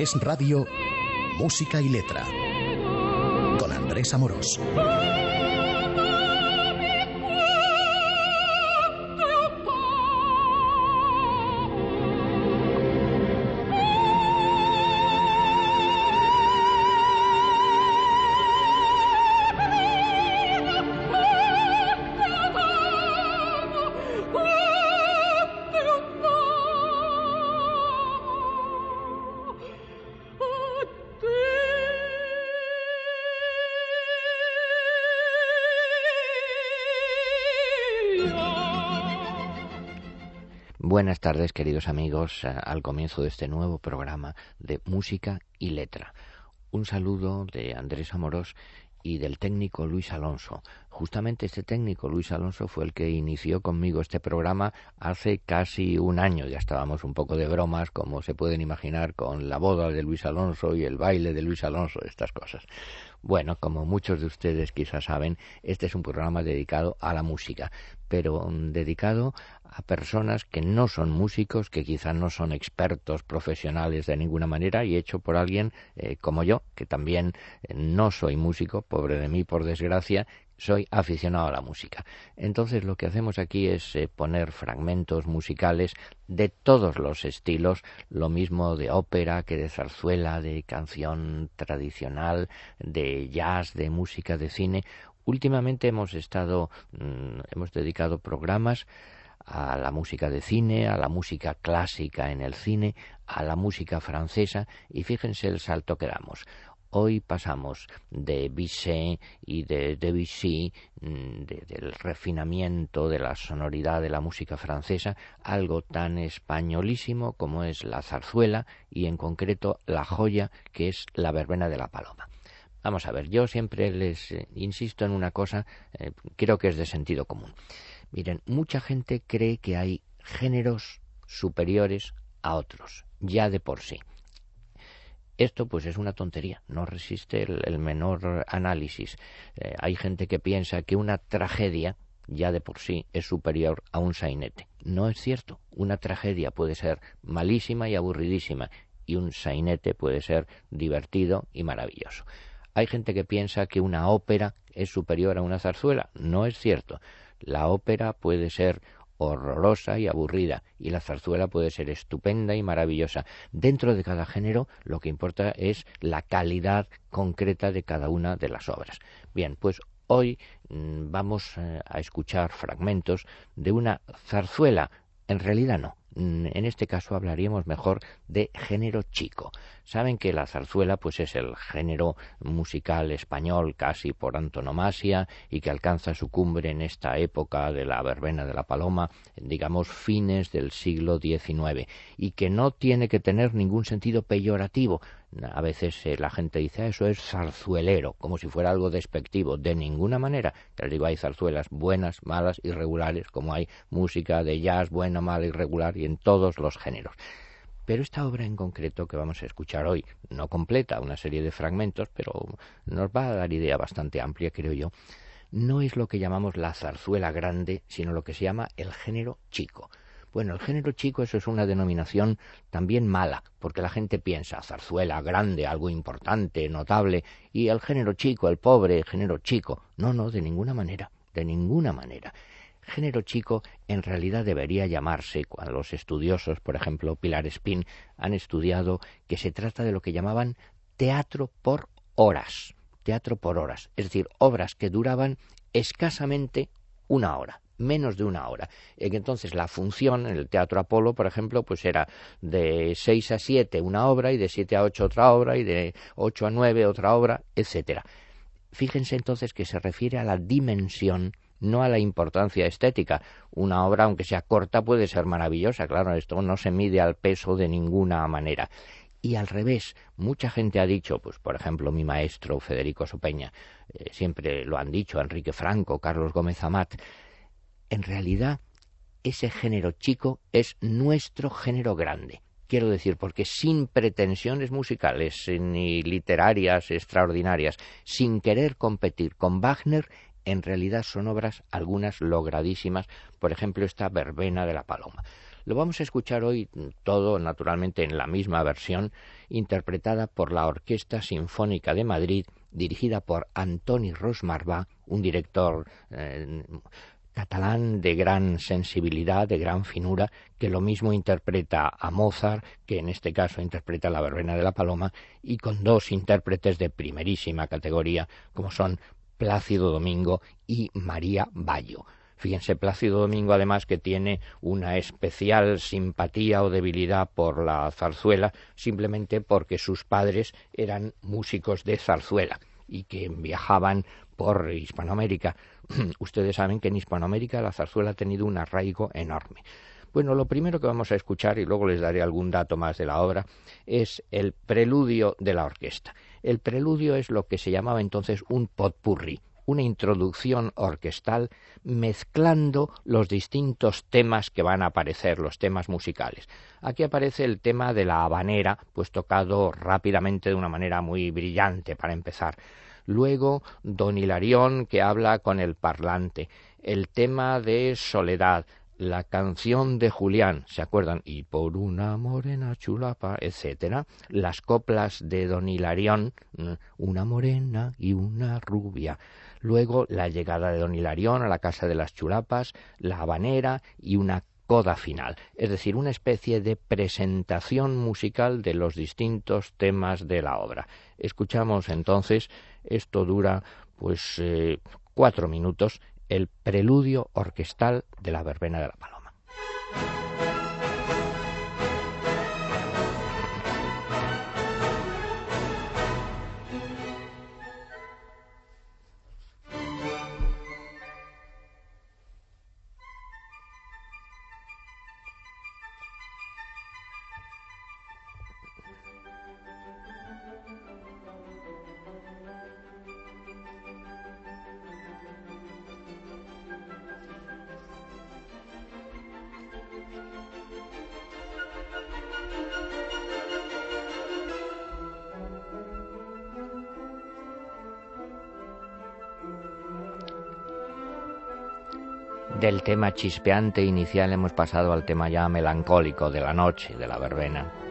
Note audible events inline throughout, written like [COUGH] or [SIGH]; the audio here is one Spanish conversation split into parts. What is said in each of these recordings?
Es Radio, Música y Letra. Con Andrés Amorós. Buenas tardes, queridos amigos, al comienzo de este nuevo programa de música y letra. Un saludo de Andrés Amorós y del técnico Luis Alonso. Justamente este técnico Luis Alonso fue el que inició conmigo este programa hace casi un año. Ya estábamos un poco de bromas, como se pueden imaginar, con la boda de Luis Alonso y el baile de Luis Alonso, estas cosas. Bueno, como muchos de ustedes quizás saben, este es un programa dedicado a la música, pero mm, dedicado a personas que no son músicos, que quizás no son expertos profesionales de ninguna manera y hecho por alguien eh, como yo, que también eh, no soy músico, pobre de mí por desgracia, soy aficionado a la música. Entonces lo que hacemos aquí es eh, poner fragmentos musicales de todos los estilos, lo mismo de ópera que de zarzuela, de canción tradicional, de jazz, de música de cine. Últimamente hemos estado, mm, hemos dedicado programas a la música de cine, a la música clásica en el cine, a la música francesa y fíjense el salto que damos. Hoy pasamos de Bizet y de Debussy, mm, del refinamiento de la sonoridad de la música francesa, algo tan españolísimo como es la zarzuela y en concreto la joya que es la verbena de la paloma. Vamos a ver, yo siempre les eh, insisto en una cosa, eh, creo que es de sentido común. Miren, mucha gente cree que hay géneros superiores a otros, ya de por sí. Esto pues es una tontería, no resiste el, menor análisis. Eh, hay gente que piensa que una tragedia ya de por sí es superior a un sainete. No es cierto. Una tragedia puede ser malísima y aburridísima y un sainete puede ser divertido y maravilloso. Hay gente que piensa que una ópera es superior a una zarzuela. No es cierto. La ópera puede ser horrorosa y aburrida, y la zarzuela puede ser estupenda y maravillosa. Dentro de cada género lo que importa es la calidad concreta de cada una de las obras. Bien, pues hoy mm, vamos eh, a escuchar fragmentos de una zarzuela. En realidad no, en este caso hablaríamos mejor de género chico. Saben que la zarzuela pues es el género musical español casi por antonomasia y que alcanza su cumbre en esta época de la verbena de la paloma, digamos fines del siglo XIX, y que no tiene que tener ningún sentido peyorativo, a veces eh, la gente dice, ah, eso es zarzuelero, como si fuera algo despectivo. De ninguna manera. Te digo, hay zarzuelas buenas, malas, irregulares, como hay música de jazz buena, mala, irregular, y en todos los géneros. Pero esta obra en concreto que vamos a escuchar hoy, no completa, una serie de fragmentos, pero nos va a dar idea bastante amplia, creo yo, no es lo que llamamos la zarzuela grande, sino lo que se llama el género chico. Bueno, el género chico eso es una denominación también mala, porque la gente piensa zarzuela grande, algo importante, notable, y el género chico, el pobre género chico. No, no, de ninguna manera, de ninguna manera. Género chico en realidad debería llamarse, cuando los estudiosos, por ejemplo Pilar Spin, han estudiado que se trata de lo que llamaban teatro por horas, teatro por horas, es decir, obras que duraban escasamente una hora menos de una hora. En entonces la función en el Teatro Apolo, por ejemplo, pues era de seis a siete una obra y de siete a ocho otra obra y de ocho a nueve otra obra, etcétera. Fíjense entonces que se refiere a la dimensión no a la importancia estética. Una obra, aunque sea corta, puede ser maravillosa, claro, esto no se mide al peso de ninguna manera. Y al revés, mucha gente ha dicho, pues por ejemplo mi maestro Federico Sopeña, eh, siempre lo han dicho, Enrique Franco, Carlos Gómez Amat, en realidad ese género chico es nuestro género grande. Quiero decir, porque sin pretensiones musicales ni literarias extraordinarias, sin querer competir con Wagner, en realidad son obras algunas logradísimas, por ejemplo esta Verbena de la Paloma. Lo vamos a escuchar hoy todo, naturalmente, en la misma versión, interpretada por la Orquesta Sinfónica de Madrid, dirigida por Antoni Rosmarba, un director eh, catalán de gran sensibilidad, de gran finura, que lo mismo interpreta a Mozart, que en este caso interpreta la verbena de la paloma, y con dos intérpretes de primerísima categoría, como son Plácido Domingo y María Bayo. Fíjense, Plácido Domingo además que tiene una especial simpatía o debilidad por la zarzuela, simplemente porque sus padres eran músicos de zarzuela y que viajaban por Hispanoamérica. [CLEARS THROAT] Ustedes saben que en Hispanoamérica la zarzuela ha tenido un arraigo enorme. Bueno, lo primero que vamos a escuchar, y luego les daré algún dato más de la obra, es el preludio de la orquesta. El preludio es lo que se llamaba entonces un potpourri, una introducción orquestal mezclando los distintos temas que van a aparecer, los temas musicales. Aquí aparece el tema de la habanera, pues tocado rápidamente de una manera muy brillante para empezar. Luego, Don Hilarión, que habla con el parlante. El tema de Soledad, la canción de Julián, ¿se acuerdan? Y por una morena chulapa, etcétera. Las coplas de Don Hilarión, mm, una morena y una rubia. Luego la llegada de don Hilarión a la casa de las chulapas, la habanera y una coda final, es decir, una especie de presentación musical de los distintos temas de la obra. Escuchamos entonces, esto dura pues eh, cuatro minutos, el preludio orquestal de la verbena de la paloma. Del tema chispeante inicial hemos pasado al tema ya melancólico de la noche, de la verbena.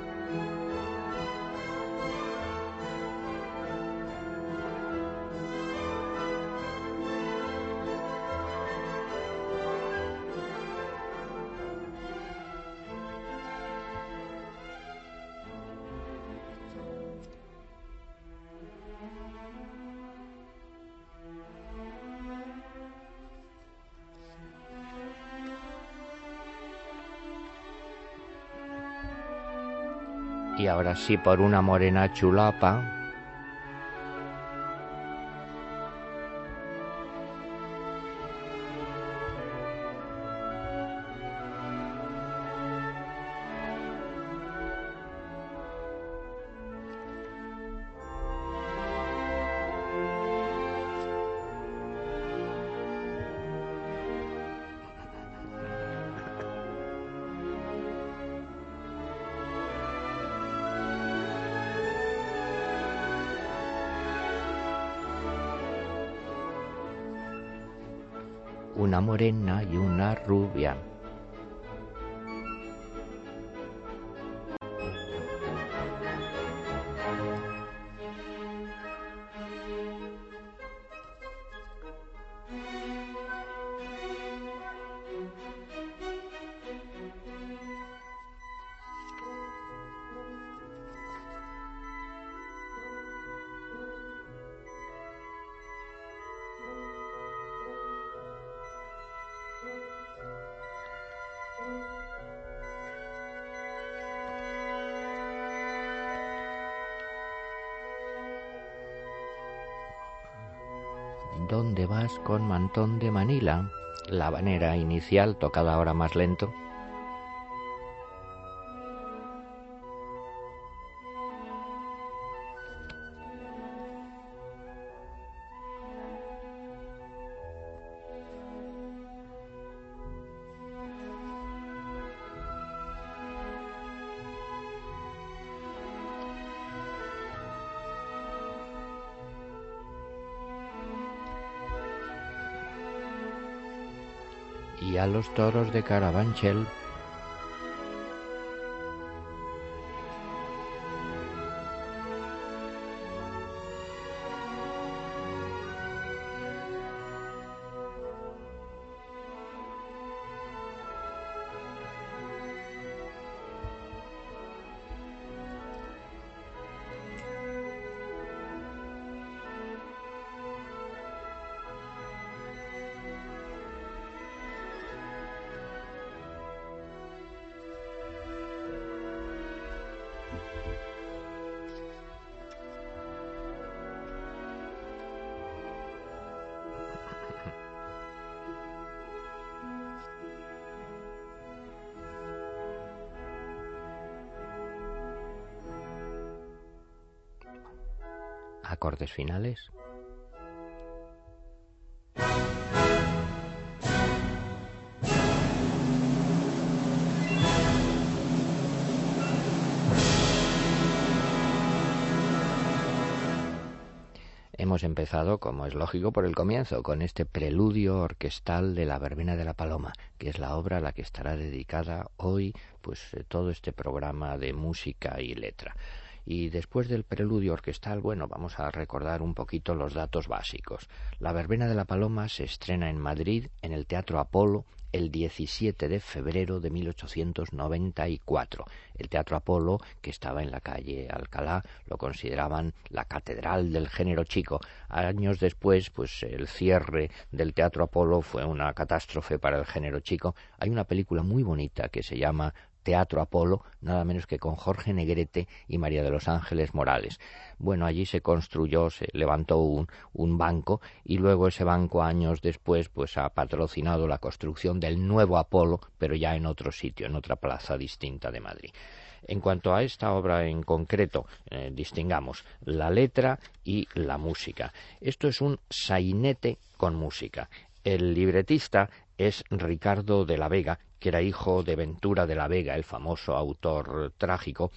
Y ahora sí por una morena chulapa una morena y una rubia. ¿Dónde vas con mantón de Manila? La banera inicial, tocada ahora más lento. Los toros de Carabanchel finales. Hemos empezado, como es lógico, por el comienzo, con este preludio orquestal de la Verbena de la Paloma, que es la obra a la que estará dedicada hoy, pues eh, todo este programa de música y letra. Y después del preludio orquestal, bueno, vamos a recordar un poquito los datos básicos. La Verbena de la Paloma se estrena en Madrid, en el Teatro Apolo, el 17 de febrero de 1894. El Teatro Apolo, que estaba en la calle Alcalá, lo consideraban la catedral del género chico. Años después, pues el cierre del Teatro Apolo fue una catástrofe para el género chico. Hay una película muy bonita que se llama Teatro Apolo, nada menos que con Jorge Negrete y María de los Ángeles Morales. Bueno, allí se construyó, se levantó un, banco y luego ese banco años después pues ha patrocinado la construcción del nuevo Apolo, pero ya en otro sitio, en otra plaza distinta de Madrid. En cuanto a esta obra en concreto, eh, distingamos la letra y la música. Esto es un sainete con música. El libretista es Ricardo de la Vega, que era hijo de Ventura de la Vega, el famoso autor trágico,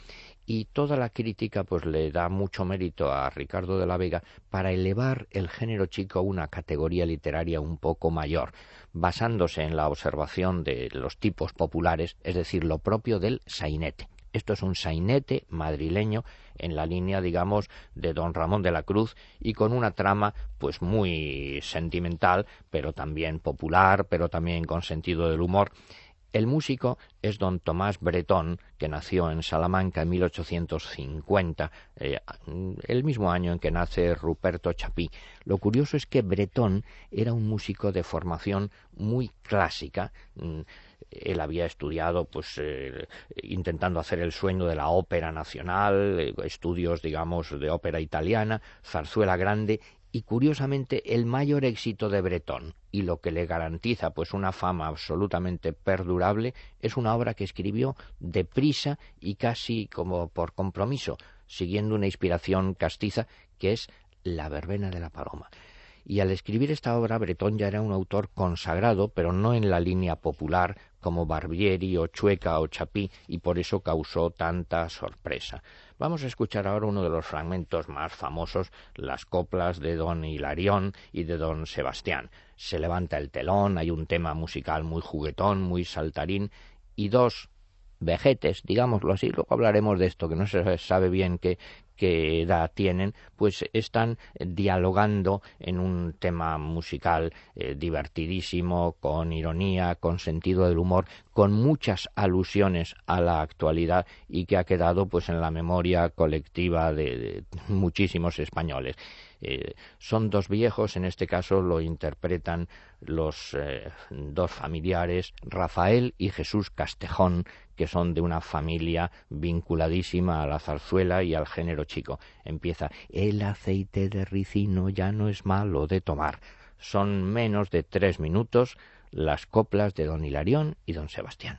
y toda la crítica pues le da mucho mérito a Ricardo de la Vega para elevar el género chico a una categoría literaria un poco mayor, basándose en la observación de los tipos populares, es decir, lo propio del sainete. Esto es un sainete madrileño en la línea, digamos, de don Ramón de la Cruz y con una trama pues muy sentimental, pero también popular, pero también con sentido del humor. El músico es don Tomás Bretón, que nació en Salamanca en 1850, eh, el mismo año en que nace Ruperto Chapí. Lo curioso es que Bretón era un músico de formación muy clásica. Mm, él había estudiado, pues, eh, intentando hacer el sueño de la ópera nacional, eh, estudios, digamos, de ópera italiana, zarzuela grande, y curiosamente el mayor éxito de Bretón y lo que le garantiza pues una fama absolutamente perdurable es una obra que escribió deprisa y casi como por compromiso, siguiendo una inspiración castiza que es La verbena de la paloma. Y al escribir esta obra, Bretón ya era un autor consagrado, pero no en la línea popular como Barbieri o Chueca o Chapí, y por eso causó tanta sorpresa. Vamos a escuchar ahora uno de los fragmentos más famosos, las coplas de don Hilarión y de don Sebastián. Se levanta el telón, hay un tema musical muy juguetón, muy saltarín, y dos vejetes, digámoslo así, luego hablaremos de esto, que no se sabe bien qué, qué edad tienen, pues están dialogando en un tema musical eh, divertidísimo, con ironía, con sentido del humor, con muchas alusiones a la actualidad y que ha quedado pues en la memoria colectiva de, muchísimos españoles. Eh, son dos viejos, en este caso lo interpretan los eh, dos familiares, Rafael y Jesús Castejón, que son de una familia vinculadísima a la zarzuela y al género chico. Empieza, el aceite de ricino ya no es malo de tomar. Son menos de tres minutos las coplas de don Hilarión y don Sebastián.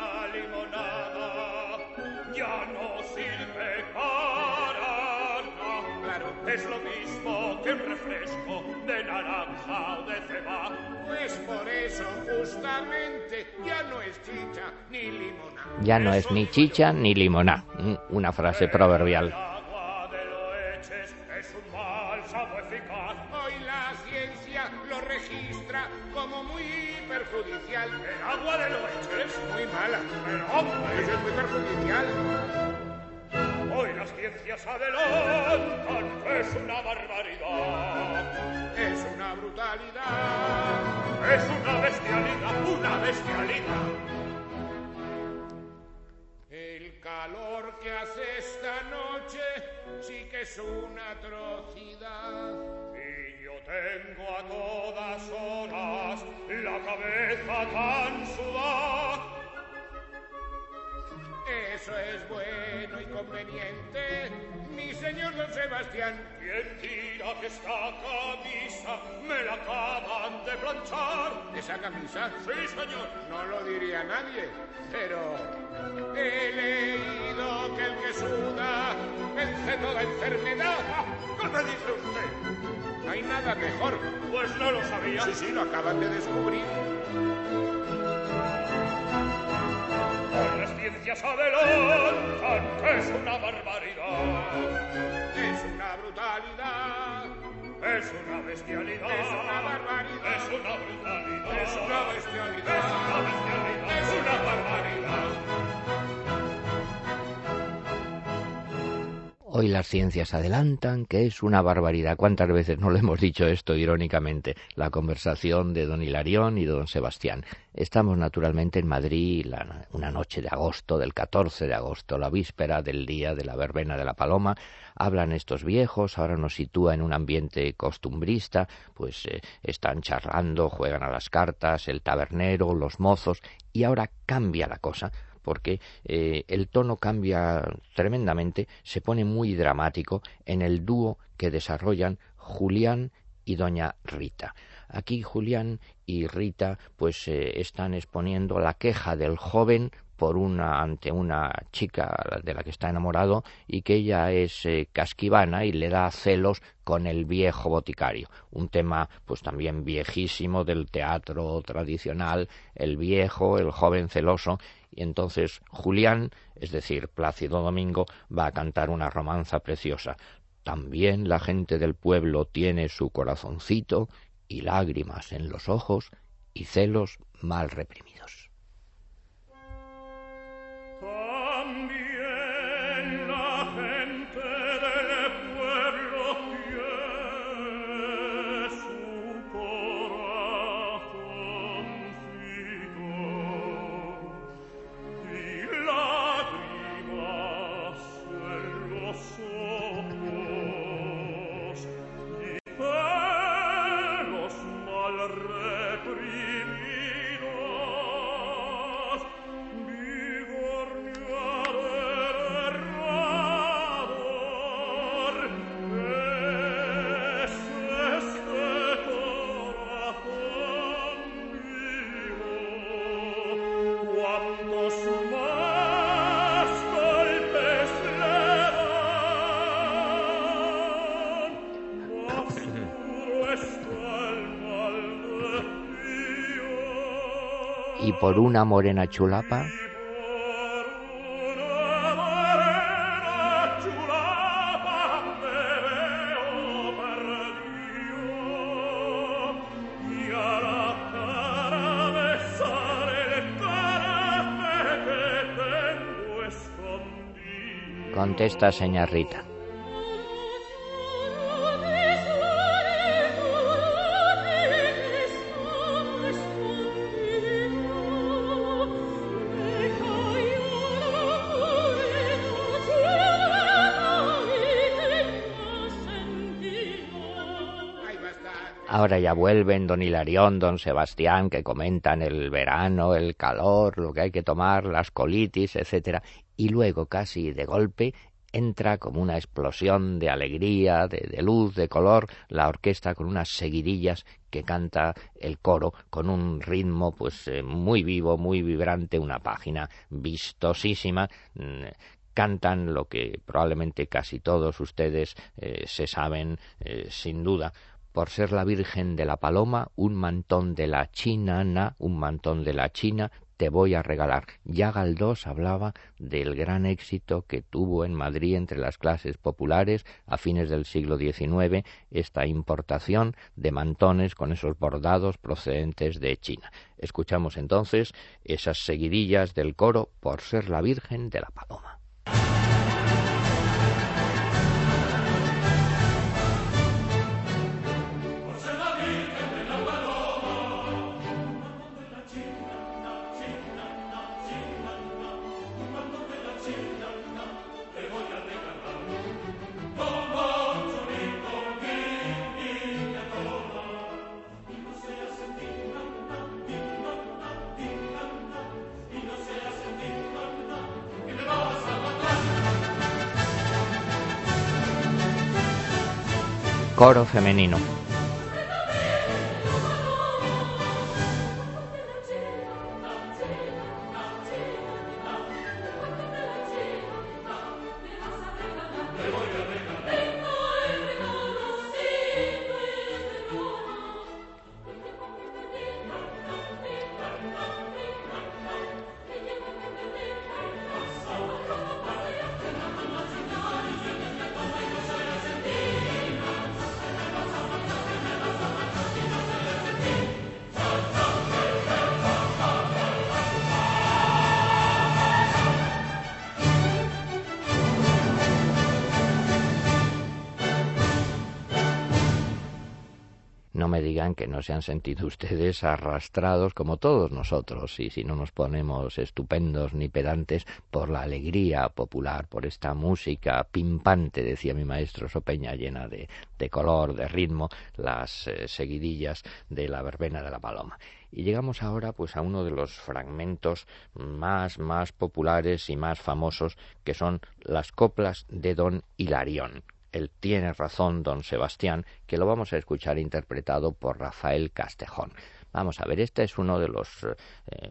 Esa limonada ya no sirve para nada. Claro, es lo mismo que un refresco de naranja o de ceba. Pues por eso justamente ya no es chicha ni limonada. Ya no es ni chicha ni limonada. Mm, una frase proverbial. Adelantan, es una barbaridad, es una brutalidad, es una bestialidad, una bestialidad. El calor que hace esta noche sí que es una atrocidad. Tengo a todas horas la cabeza tan sudada. Eso es bueno y conveniente, mi señor don Sebastián. ¿Quién tira que esta camisa me la acaban de planchar? ¿Esa camisa? Sí, señor. No lo diría nadie, pero he leído que el que suda vence toda enfermedad. ¿Qué me dice usted? No hay nada mejor. Pues no lo sabía. Sí, sí, lo acaban de descubrir. Hoy las ciencias adelantan es una barbaridad. Es una brutalidad. Es una bestialidad. Es una barbaridad. Es una brutalidad. Es una bestialidad. Es una bestialidad. Es una barbaridad. Hoy las ciencias adelantan que es una barbaridad. ¿Cuántas veces no le hemos dicho esto irónicamente? La conversación de don Hilarión y don Sebastián. Estamos naturalmente en Madrid una noche de agosto, del 14 de agosto, la víspera del día de la verbena de la paloma. Hablan estos viejos, ahora nos sitúa en un ambiente costumbrista, pues eh, están charlando, juegan a las cartas, el tabernero, los mozos, y ahora cambia la cosa porque eh, el tono cambia tremendamente, se pone muy dramático en el dúo que desarrollan Julián y doña Rita. Aquí Julián y Rita pues eh, están exponiendo la queja del joven por una ante una chica de la que está enamorado y que ella es eh, casquivana y le da celos con el viejo boticario un tema pues también viejísimo del teatro tradicional el viejo el joven celoso y entonces Julián, es decir, Plácido Domingo, va a cantar una romanza preciosa. También la gente del pueblo tiene su corazoncito y lágrimas en los ojos y celos mal reprimidos. Una morena chulapa contesta señor Ahora ya vuelven don Hilarión, don Sebastián, que comentan el verano, el calor, lo que hay que tomar, las colitis, etcétera, y luego casi de golpe entra como una explosión de alegría, de, luz, de color, la orquesta con unas seguidillas que canta el coro con un ritmo pues eh, muy vivo, muy vibrante, una página vistosísima. Mm, cantan lo que probablemente casi todos ustedes eh, se saben eh, sin duda por ser la Virgen de la Paloma, un mantón de la China, na, un mantón de la China, te voy a regalar. Ya Galdós hablaba del gran éxito que tuvo en Madrid entre las clases populares a fines del siglo XIX esta importación de mantones con esos bordados procedentes de China. Escuchamos entonces esas seguidillas del coro por ser la Virgen de la Paloma. Coro femenino. Se han sentido [LAUGHS] ustedes arrastrados como todos nosotros, y si no nos ponemos estupendos ni pedantes por la alegría popular, por esta música pimpante, decía mi maestro Sopeña, llena de, color, de ritmo, las eh, seguidillas de la verbena de la paloma. Y llegamos ahora pues a uno de los fragmentos más más populares y más famosos que son las coplas de Don Hilarión, el Tiene razón don Sebastián, que lo vamos a escuchar interpretado por Rafael Castejón. Vamos a ver, este es uno de los eh,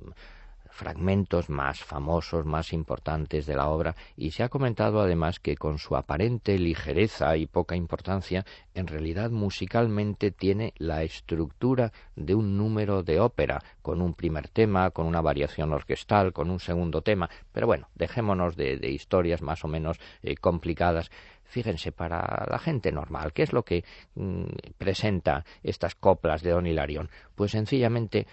fragmentos más famosos, más importantes de la obra, y se ha comentado además que con su aparente ligereza y poca importancia, en realidad musicalmente tiene la estructura de un número de ópera, con un primer tema, con una variación orquestal, con un segundo tema, pero bueno, dejémonos de, historias más o menos eh, complicadas Fíjense, para la gente normal, ¿qué es lo que mm, presenta estas coplas de Don Hilarión? Pues sencillamente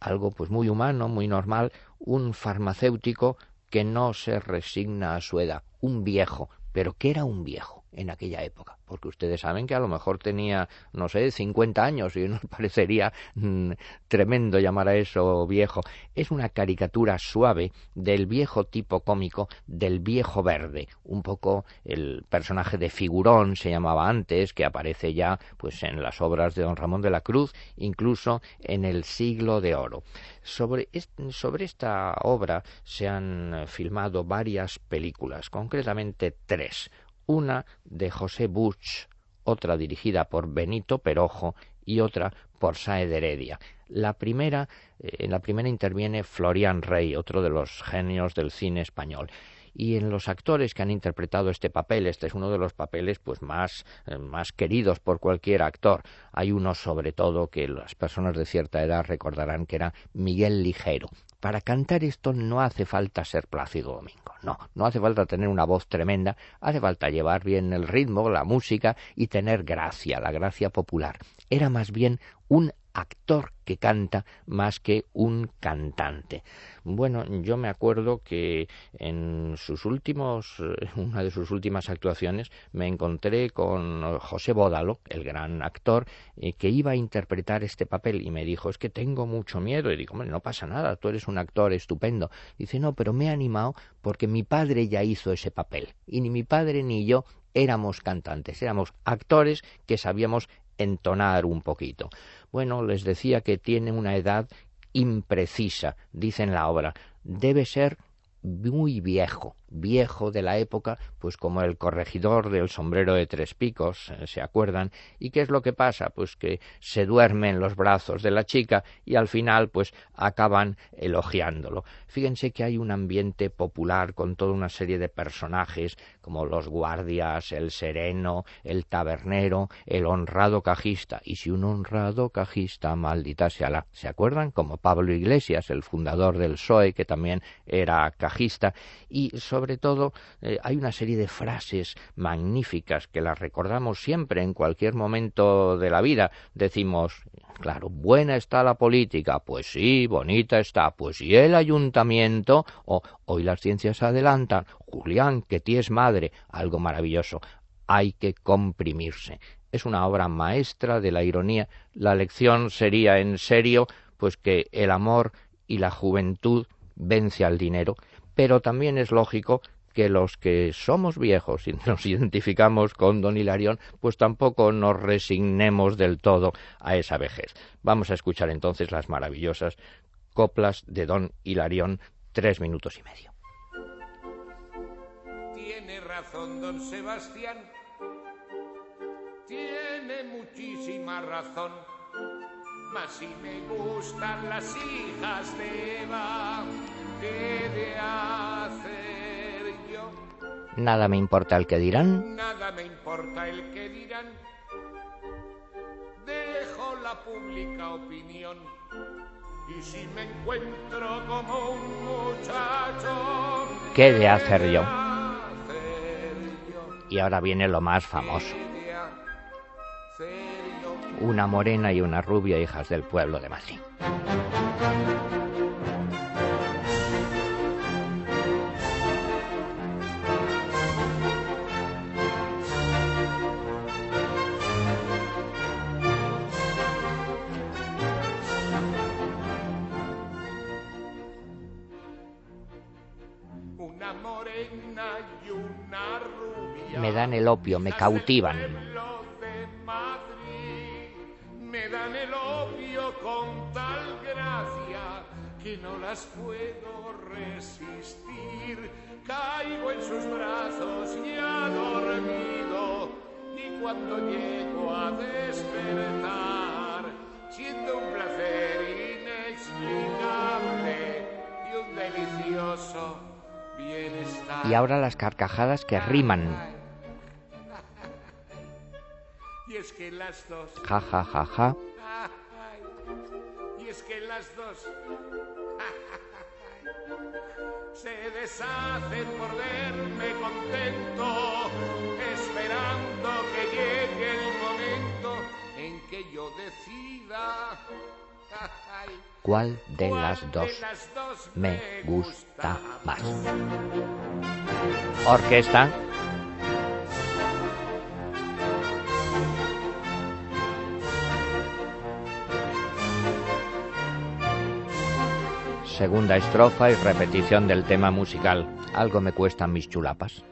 algo pues muy humano, muy normal, un farmacéutico que no se resigna a su edad, un viejo, pero que era un viejo en aquella época porque ustedes saben que a lo mejor tenía, no sé, 50 años y nos [LAUGHS] parecería mm, tremendo llamar a eso viejo. Es una caricatura suave del viejo tipo cómico del viejo verde, un poco el personaje de figurón se llamaba antes, que aparece ya pues en las obras de don Ramón de la Cruz, incluso en el siglo de oro. Sobre, sobre esta obra se han filmado varias películas, concretamente tres una de José Buch, otra dirigida por Benito Perojo y otra por Saed Heredia. La primera, eh, en la primera interviene Florian Rey, otro de los genios del cine español. Y en los actores que han interpretado este papel, este es uno de los papeles pues más, eh, más queridos por cualquier actor. Hay uno sobre todo que las personas de cierta edad recordarán que era Miguel Ligero. Para cantar esto no hace falta ser Plácido Domingo, no, no hace falta tener una voz tremenda, hace falta llevar bien el ritmo, la música y tener gracia, la gracia popular. Era más bien un actor que canta más que un cantante. Bueno, yo me acuerdo que en sus últimos, eh, una de sus últimas actuaciones, me encontré con José Bódalo, el gran actor, eh, que iba a interpretar este papel y me dijo, es que tengo mucho miedo. Y digo, bueno, no pasa nada, tú eres un actor estupendo. Dice, no, pero me he animado porque mi padre ya hizo ese papel. Y ni mi padre ni yo éramos cantantes, éramos actores que sabíamos entonar un poquito. Bueno, les decía que tiene una edad imprecisa, dice en la obra. Debe ser muy viejo, viejo de la época, pues como el corregidor del sombrero de tres picos, eh, ¿se acuerdan? ¿Y qué es lo que pasa? Pues que se duerme en los brazos de la chica y al final pues acaban elogiándolo. Fíjense que hay un ambiente popular con toda una serie de personajes como los guardias, el sereno, el tabernero, el honrado cajista. Y si un honrado cajista, maldita sea la... ¿Se acuerdan? Como Pablo Iglesias, el fundador del PSOE, que también era cajista. Y sobre todo eh, hay una serie de frases magníficas que las recordamos siempre en cualquier momento de la vida. Decimos, claro, buena está la política, pues sí, bonita está, pues y el ayuntamiento, o hoy las ciencias adelantan, Julián, que ti es madre, algo maravilloso. Hay que comprimirse. Es una obra maestra de la ironía. La lección sería en serio, pues que el amor y la juventud vence al dinero, pero también es lógico que los que somos viejos y nos [LAUGHS] identificamos con don Hilarión, pues tampoco nos resignemos del todo a esa vejez. Vamos a escuchar entonces las maravillosas coplas de don Hilarión, tres minutos y medio. Tiene razón don Sebastián, tiene muchísima razón, mas si me gustan las hijas de Eva, ¿Qué de hacer yo? Nada me importa el que dirán. Nada me importa el que dirán. Dejo la pública opinión. Y si me encuentro como un muchacho, ¿qué de hacer yo? Y ahora viene lo más famoso. Una morena y una rubia hijas del pueblo de Madrid. Me dan el opio, me cautivan. Me dan el opio con tal gracia que no las puedo resistir. Caigo en sus brazos ya dormido y cuando llego a despertar siento un placer inexplicable y un delicioso. Y ahora las carcajadas que riman. Y es que las dos. Ja, ja, ja, ja. Y es que las dos. se deshacen por verme contento, esperando que llegue el momento en que yo decida. ¿Cuál de las dos me gusta más? Orquesta. segunda estrofa y repetición del tema musical. Algo me cuestan mis chulapas.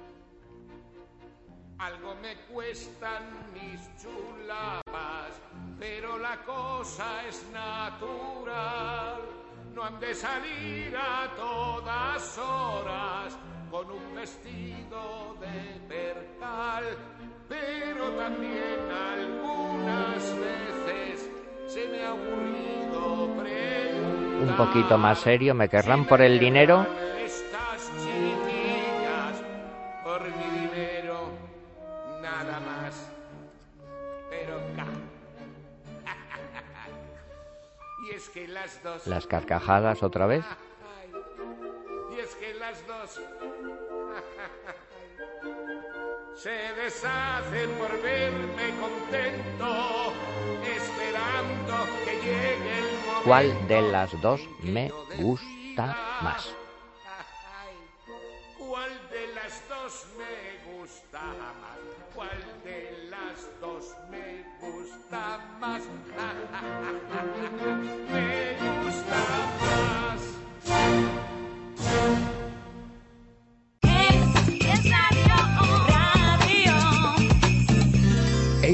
Algo me cuestan la cosa es natural. No han de salir a todas horas con un vestido de percal, pero también algunas veces se me ha aburrido un poquito más serio, me querrán por el dinero. Y es que las dos... Las carcajadas otra vez. Y es que las dos... [LAUGHS] se deshacen por verme contento, esperando que llegue el momento. ¿Cuál de las dos me gusta más?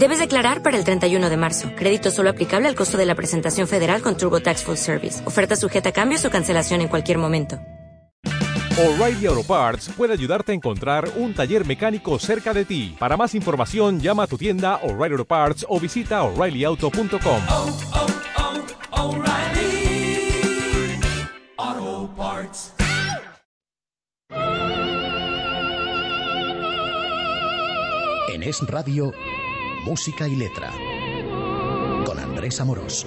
Debes declarar para el 31 de marzo. Crédito solo aplicable al costo de la presentación federal con TurboTax Full Service. Oferta sujeta a cambios o cancelación en cualquier momento. O'Reilly Auto Parts puede ayudarte a encontrar un taller mecánico cerca de ti. Para más información, llama a tu tienda O'Reilly Auto Parts o visita oreillyauto.com. En Es Radio, música y letra. Con Andrés Amorós.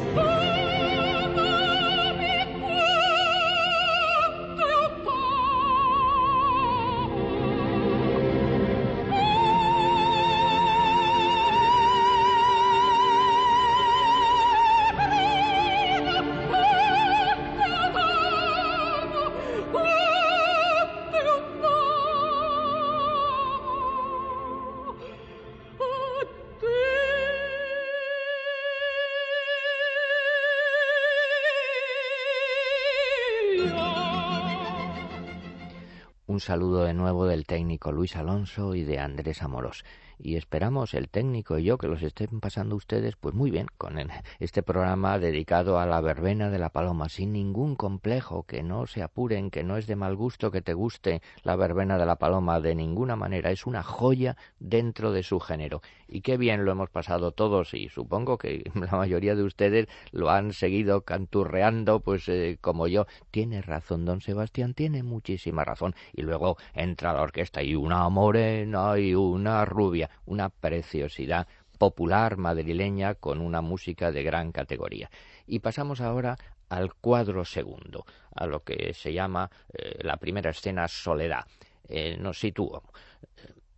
Saludo de nuevo del técnico Luis Alonso y de Andrés Amorós. Y esperamos el técnico y yo que los estén pasando ustedes pues muy bien con este programa dedicado a la verbena de la paloma sin ningún complejo, que no se apuren, que no es de mal gusto que te guste la verbena de la paloma de ninguna manera, es una joya dentro de su género. Y qué bien lo hemos pasado todos y supongo que [LAUGHS] la mayoría de ustedes lo han seguido canturreando pues eh, como yo. Tiene razón, don Sebastián, tiene muchísima razón. Y luego entra la orquesta y una morena y una rubia, una preciosidad popular madrileña con una música de gran categoría. Y pasamos ahora al cuadro segundo, a lo que se llama eh, la primera escena Soledad. Eh, nos sitúo.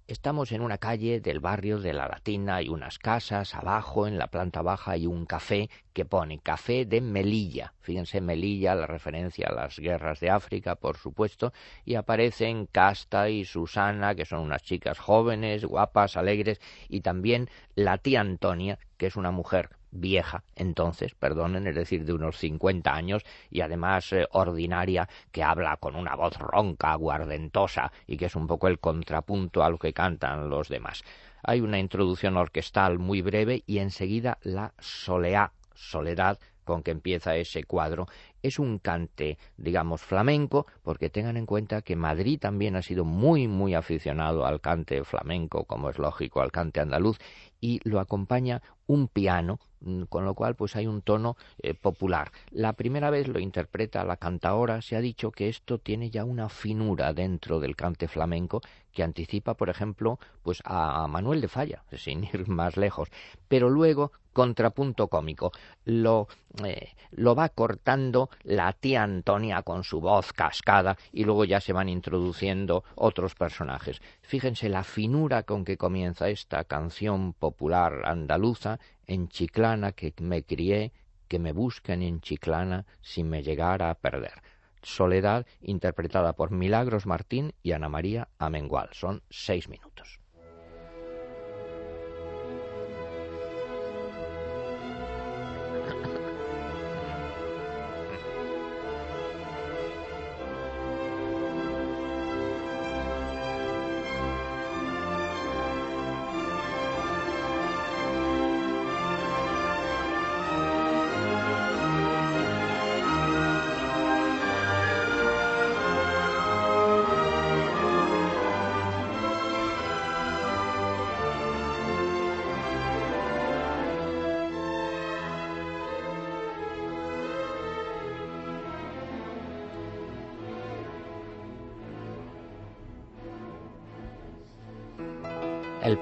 Estamos en una calle del barrio de la Latina, hay unas casas, abajo en la planta baja hay un café que pone café de Melilla. Fíjense, Melilla, la referencia a las guerras de África, por supuesto, y aparecen Casta y Susana, que son unas chicas jóvenes, guapas, alegres, y también la tía Antonia, que es una mujer vieja entonces, perdonen, es decir, de unos 50 años y además eh, ordinaria, que habla con una voz ronca, guardentosa y que es un poco el contrapunto a lo que cantan los demás. Hay una introducción orquestal muy breve y enseguida la soleá, soledad con que empieza ese cuadro, es un cante, digamos, flamenco, porque tengan en cuenta que Madrid también ha sido muy, muy aficionado al cante flamenco, como es lógico, al cante andaluz, y lo acompaña un piano, mm, con lo cual pues hay un tono eh, popular. La primera vez lo interpreta la cantaora, se ha dicho que esto tiene ya una finura dentro del cante flamenco que anticipa, por ejemplo, pues a Manuel de Falla, [LAUGHS] sin ir más lejos, pero luego contrapunto cómico, lo, eh, lo va cortando la tía Antonia con su voz cascada y luego ya se van introduciendo otros personajes. Fíjense la finura con que comienza esta canción popular andaluza, en Chiclana que me crié, que me busquen en Chiclana si me llegara a perder. Soledad, interpretada por Milagros Martín y Ana María Amengual. Son seis minutos.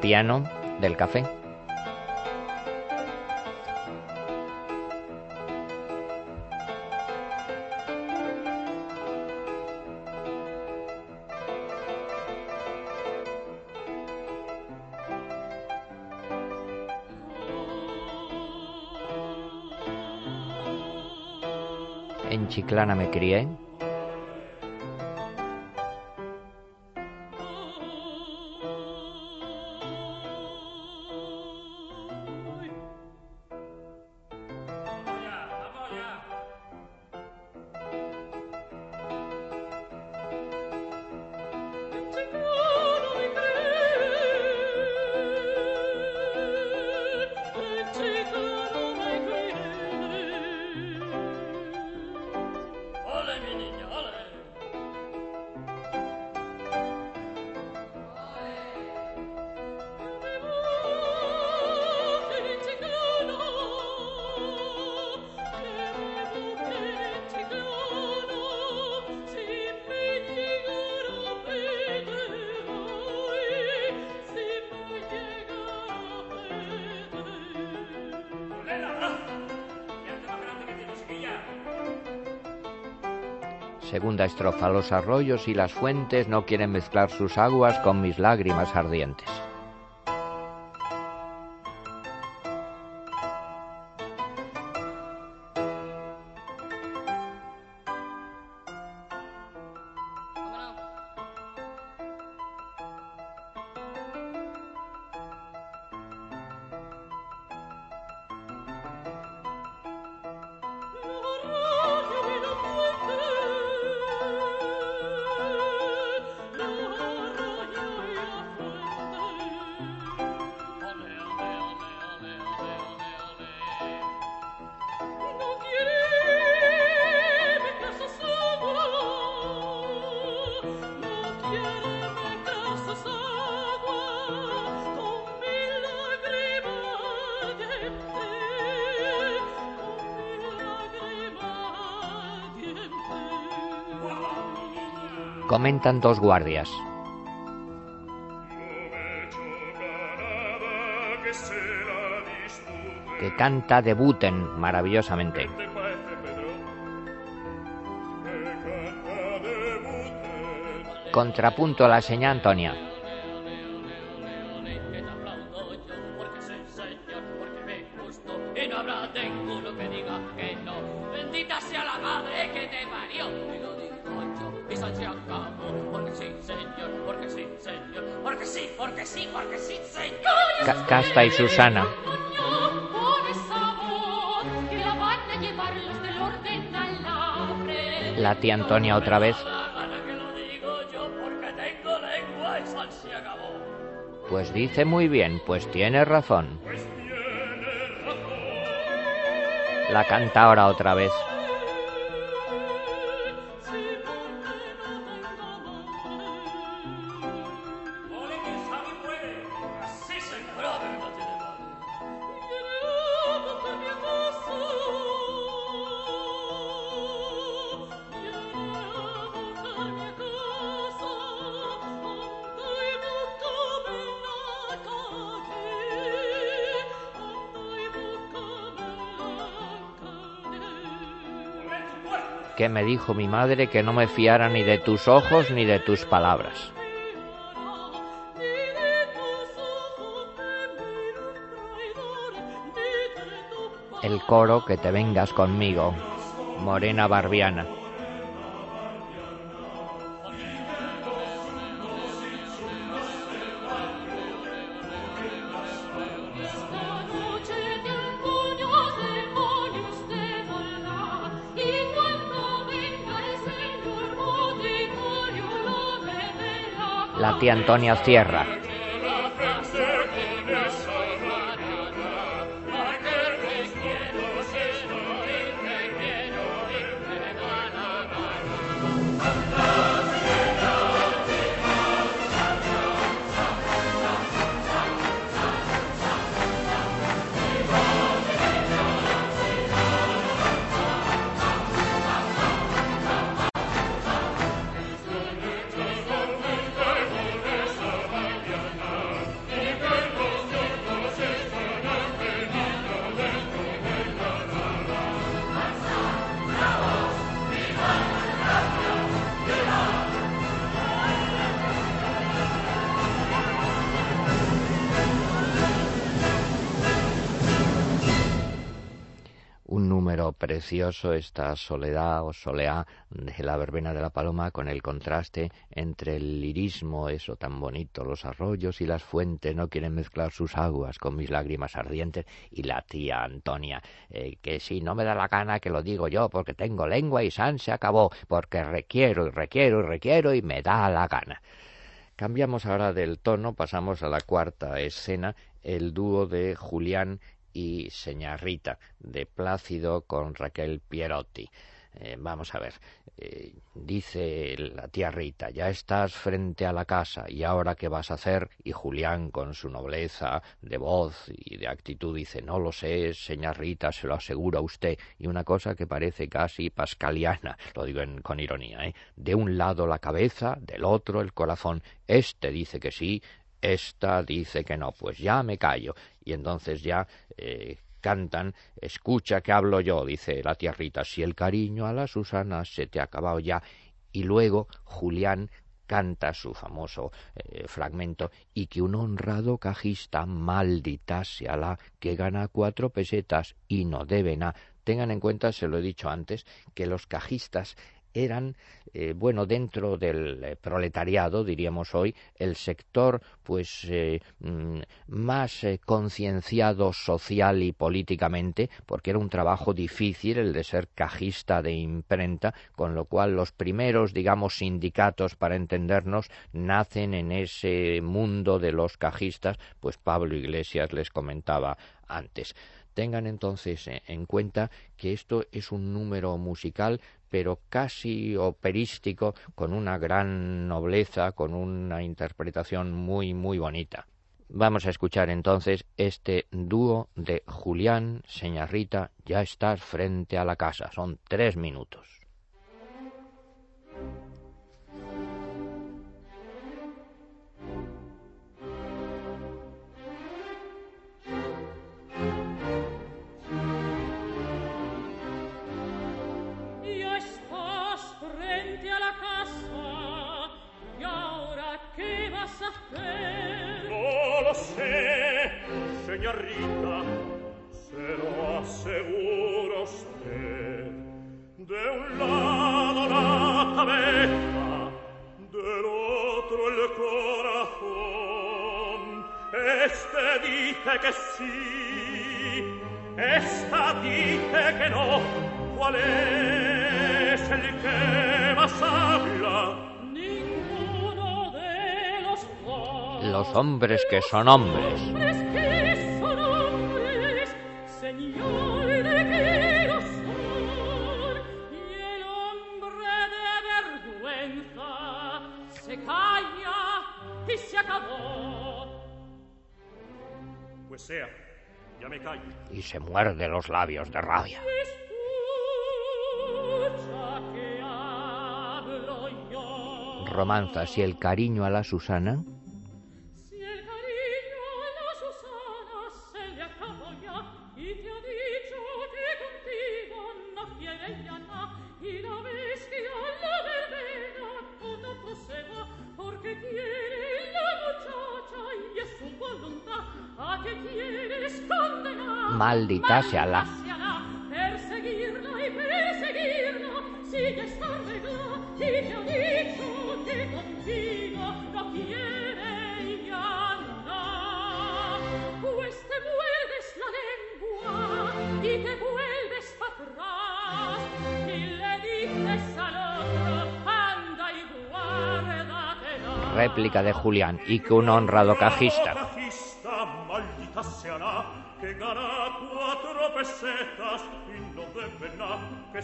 Piano del café. En Chiclana me crié. Segunda estrofa. Los arroyos y las fuentes no quieren mezclar sus aguas con mis lágrimas ardientes. Comentan dos guardias. Que canta debuten maravillosamente. Contrapunto a la seña Antonia. Orden alambre. La tía Antonia otra vez. Y. Pues dice muy bien, pues tiene razón. La canta ahora otra vez. Me dijo mi madre que no me fiara ni de tus ojos ni de tus palabras. El coro que te vengas conmigo, morena barbiana. Beberá. La precioso esta soledad o soleá de la verbena de la paloma con el contraste entre el lirismo, eso tan bonito, los arroyos y las fuentes no quieren mezclar sus aguas con mis lágrimas ardientes y la tía Antonia, eh, que si no me da la gana que lo digo yo porque tengo lengua y san se acabó, porque requiero y requiero y requiero y me da la gana. Cambiamos ahora del tono, pasamos a la cuarta escena, el dúo de Julián y Seña Rita, de Plácido con Raquel Pierotti. Eh, vamos a ver, eh, dice la tía Rita, ya estás frente a la casa y ahora qué vas a hacer? Y Julián con su nobleza de voz y de actitud dice, no lo sé, señor Rita, se lo asegura usted. Y una cosa que parece casi pascaliana, lo digo con ironía, ¿eh? de un lado la cabeza, del otro el corazón. Este dice que sí, esta dice que no, pues ya me callo. Y entonces ya eh, cantan, escucha que hablo yo, dice la tía Rita, si el cariño a la Susana se te ha acabado ya. Y luego Julián canta su famoso eh, fragmento y que un honrado cajista maldita sea la que gana cuatro pesetas y no debe nada. Tengan en cuenta, se lo he dicho antes, que los cajistas eran, eh, bueno, dentro del eh, proletariado, diríamos hoy, el sector, pues, eh, mm, más concienciado social y políticamente, porque era un trabajo difícil el de ser cajista de imprenta, con lo cual los primeros, digamos, sindicatos, para entendernos, nacen en ese mundo de los cajistas, pues Pablo Iglesias les comentaba antes. Tengan entonces en cuenta que esto es un número musical pero casi operístico, con una gran nobleza, con una interpretación muy, muy bonita. Vamos a escuchar entonces este dúo de Julián, Señorita, ya estás frente a la casa. Son tres minutos. señorita, se lo aseguro usted. De un lado la cabeza, del otro el corazón. Este dice que sí, esta dice que no. ¿Cuál es el que más habla? Los hombres que son hombres. Pues sea, ya me callo. Y se muerde los labios de rabia. Romanza, si el cariño a la Susana maldita sea la. Réplica de Julián y que un honrado cajista.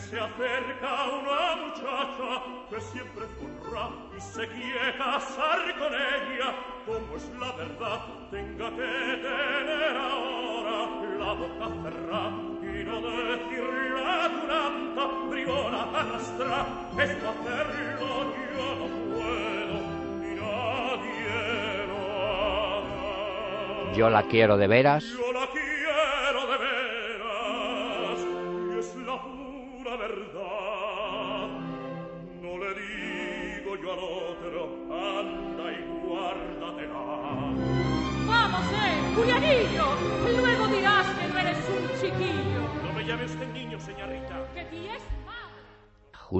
Se acerca una muchacha que siempre furra y se quiere casar con ella, como es la verdad, tenga que tener ahora la boca cerrada y no decirle duranta, brigona arrastra, esto hacerlo yo no puedo, ni nadie lo hará. Yo la quiero de veras.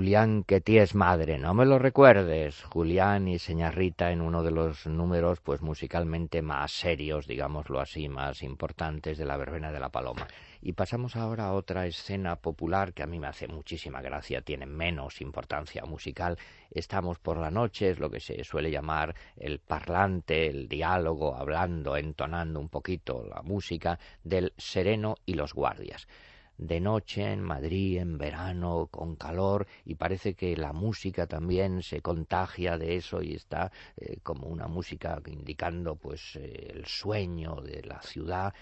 Julián, que ti es madre, no me lo recuerdes. Julián y Seña Rita en uno de los números, pues musicalmente más serios, digámoslo así, más importantes de la verbena de la paloma. Y pasamos ahora a otra escena popular que a mí me hace muchísima gracia, tiene menos importancia musical. Estamos por la noche, es lo que se suele llamar el parlante, el diálogo, hablando, entonando un poquito la música del sereno y los guardias de noche en Madrid, en verano, con calor, y parece que la música también se contagia de eso y está eh, como una música indicando pues eh, el sueño de la ciudad,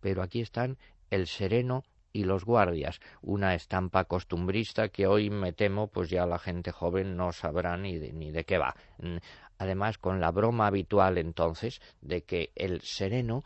pero aquí están el sereno y los guardias, una estampa costumbrista que hoy me temo pues ya la gente joven no sabrá ni de, ni de qué va. Mm, Además, con la broma habitual entonces de que el sereno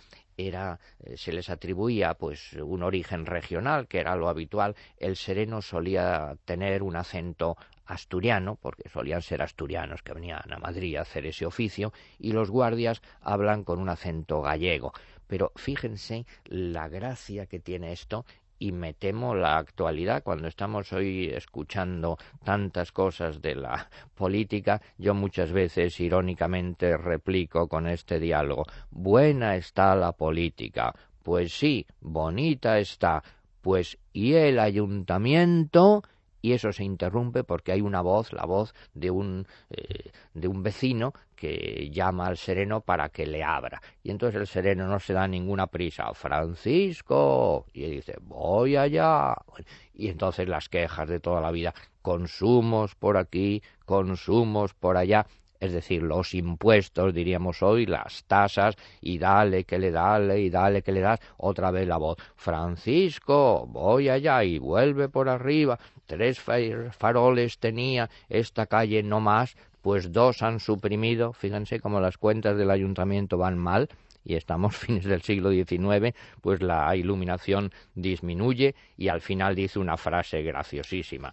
era eh, se les atribuía pues un origen regional que era lo habitual. El sereno solía tener un acento asturiano porque solían ser asturianos que venían a Madrid a hacer ese oficio y los guardias hablan con un acento gallego. Pero fíjense la gracia que tiene esto y me temo la actualidad. Cuando estamos hoy escuchando tantas cosas de la [LAUGHS] política yo muchas veces irónicamente replico con este diálogo. Buena está la política. Pues sí bonita está. Pues y el ayuntamiento y eso se interrumpe porque hay una voz, la voz de un, eh, de un vecino que llama al sereno para que le abra. Y entonces el sereno no se da ninguna prisa. Francisco. Y dice, voy allá. Y entonces las quejas de toda la vida. Consumos por aquí, consumos por allá. Es decir, los impuestos, diríamos hoy, las tasas, y dale que le dale, y dale que le das, otra vez la voz. Francisco, voy allá y vuelve por arriba. Tres faroles tenía esta calle no más, pues dos han suprimido. Fíjense cómo las cuentas del ayuntamiento van mal y estamos [LAUGHS] fines del siglo XIX, pues la iluminación disminuye y al final dice una frase graciosísima.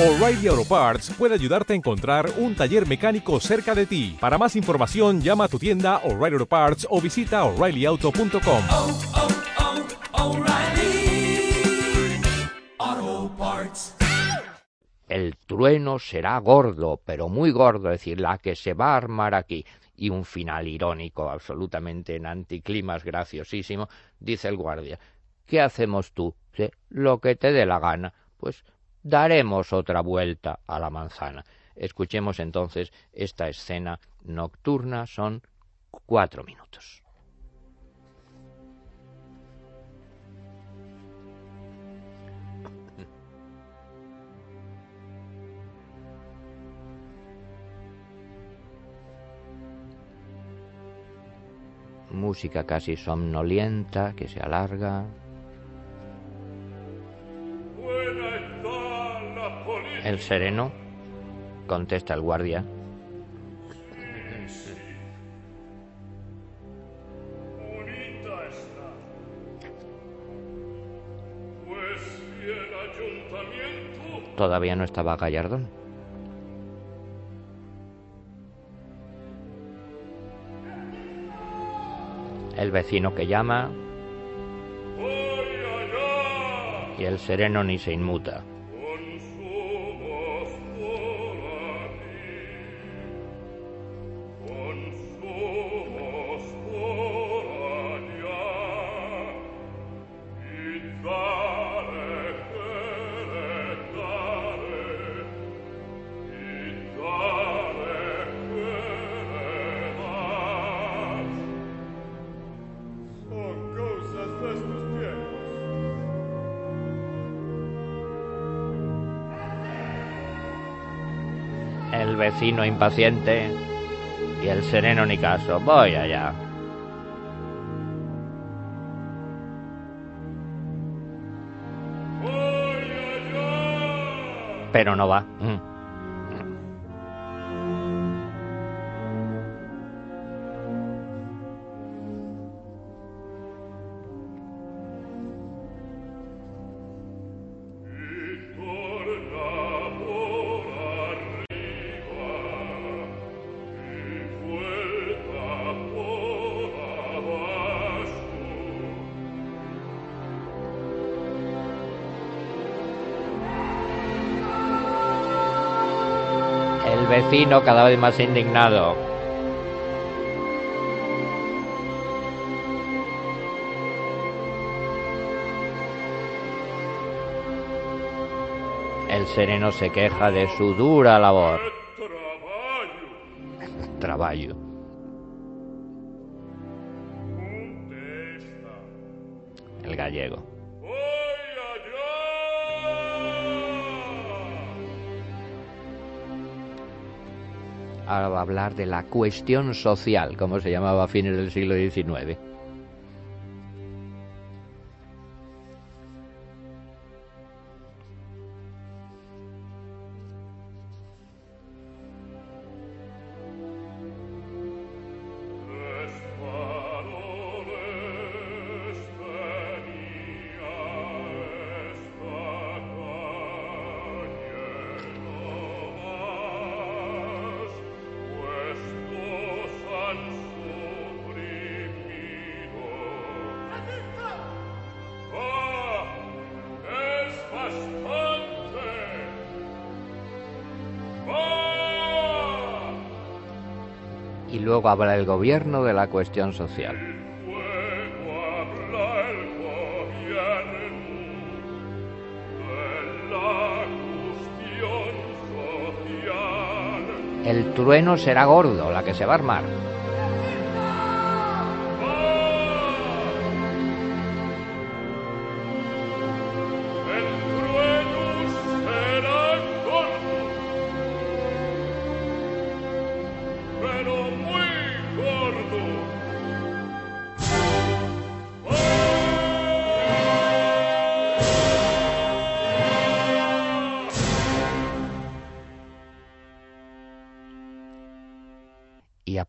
O'Reilly Auto Parts puede ayudarte a encontrar un taller mecánico cerca de ti. Para más información, llama a tu tienda O'Reilly Auto Parts o visita oreillyauto.com. oh, oh, O'Reilly. Auto Parts. El trueno será gordo, pero muy gordo, es decir, la que se va a armar aquí. Y un final irónico, absolutamente en anticlimas graciosísimo, dice el guardia. ¿Qué hacemos tú? ¿Sí? Lo que te dé la gana. Pues daremos otra vuelta a la manzana. Escuchemos entonces esta escena nocturna, son cuatro minutos. Música casi somnolienta que se alarga. El sereno, contesta el guardia. Pues. Todavía no estaba Gallardón. El vecino que llama y el sereno ni se inmuta. vecino impaciente y el sereno ni caso. Voy allá. Pero no va. Mm. Vecino cada vez más indignado. El sereno se queja de su dura labor. Hablar de la cuestión social, como se llamaba a fines del siglo XIX. Luego habla el gobierno de la cuestión social. El trueno será gordo, la que se va a armar.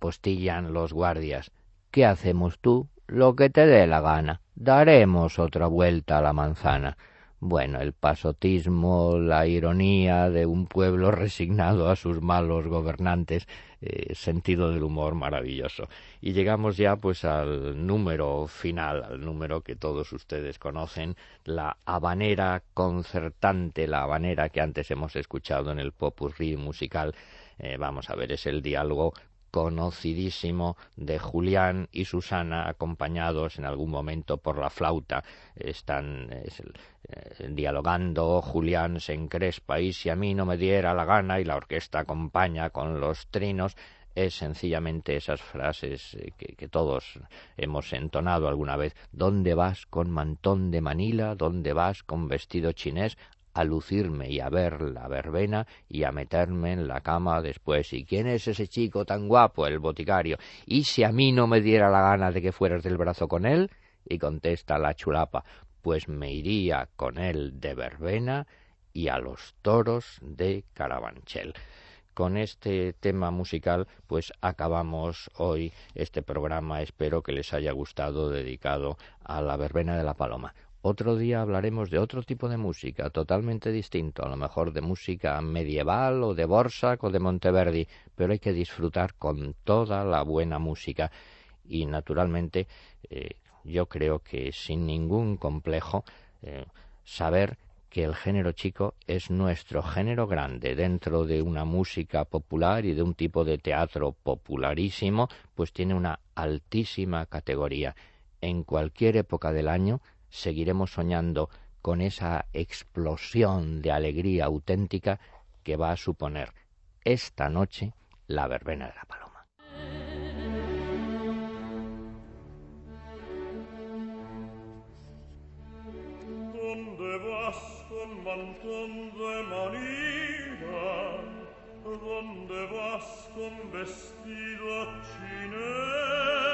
Y apostillan los guardias. ¿Qué hacemos tú? Lo que te dé la gana. Daremos otra vuelta a la manzana. Bueno, el pasotismo, la ironía de un pueblo [LAUGHS] resignado a sus malos gobernantes, eh, sentido del humor maravilloso. Y llegamos ya pues al número final, al número que todos ustedes conocen, la habanera concertante, la habanera que antes hemos escuchado en el popurrí musical. Eh, vamos a ver, es el diálogo conocidísimo de Julián y Susana acompañados en algún momento por la flauta están es eh, dialogando Julián se encrespa y si a mí no me diera la gana y la orquesta acompaña con los trinos es sencillamente esas frases eh, que, que, todos hemos entonado alguna vez. ¿Dónde vas con mantón de Manila? ¿Dónde vas con vestido chinés? A lucirme y a ver la verbena y a meterme en la cama después. ¿Y quién es ese chico tan guapo? El boticario. ¿Y si a mí no me diera la gana de que fueras del brazo con él? Y contesta la chulapa, pues me iría con él de verbena y a los toros de Carabanchel con este tema musical pues acabamos hoy este programa espero que les haya gustado dedicado a la verbena de la paloma otro día hablaremos de otro tipo de música, totalmente distinto, a lo mejor de música medieval o de Borsak o de Monteverdi, pero hay que disfrutar con toda la buena música y naturalmente eh, yo creo que sin ningún complejo eh, saber que el género chico es nuestro género grande dentro de una música popular y de un tipo de teatro popularísimo, pues tiene una altísima categoría. En cualquier época del año seguiremos soñando con esa explosión de alegría auténtica que va a suponer esta noche la verbena de la paloma. ¿Dónde vas con mantón de Manila? ¿Dónde vas con vestido chinés?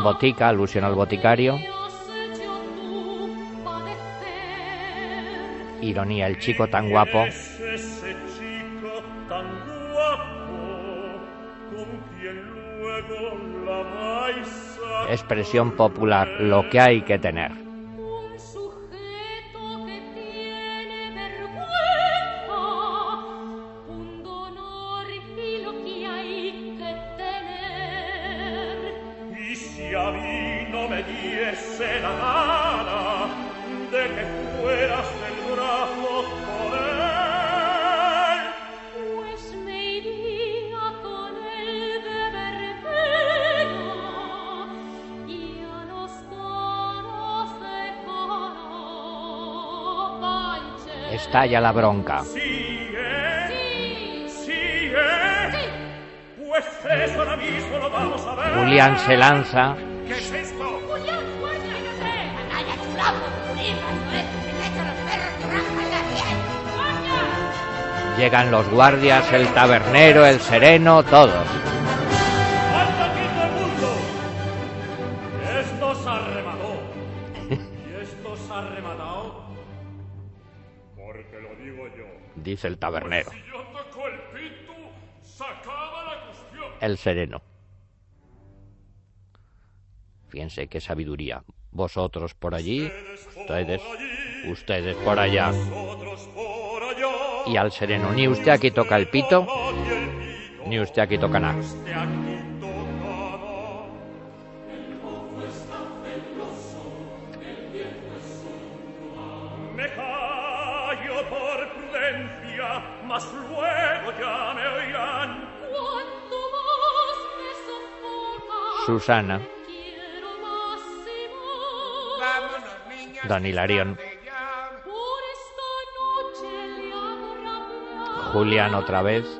En botica, alusión al boticario. Ironía, el chico tan guapo. Expresión popular, lo que hay que tener. Diese la gana de que fueras del brazo con él, Pues me iría con él de verbena y a los toros de Carabanchel. Estalla la bronca. sigue, Sí, sigue, pues eso ahora mismo lo vamos a ver. Julián se lanza. Llegan los guardias, el tabernero, el sereno, todos. ¡Anda aquí todo el mundo! Esto se ha rematado. [LAUGHS] ¿Y esto se ha rematado? Porque lo digo yo. Dice el tabernero. Si yo toco el pito, se acaba la cuestión. El sereno. Fíjense qué sabiduría. Vosotros por allí, ustedes, ustedes por allá. Y al sereno, ni usted aquí toca el pito, ni usted aquí toca nada. De aquí tocaba. Julián otra vez,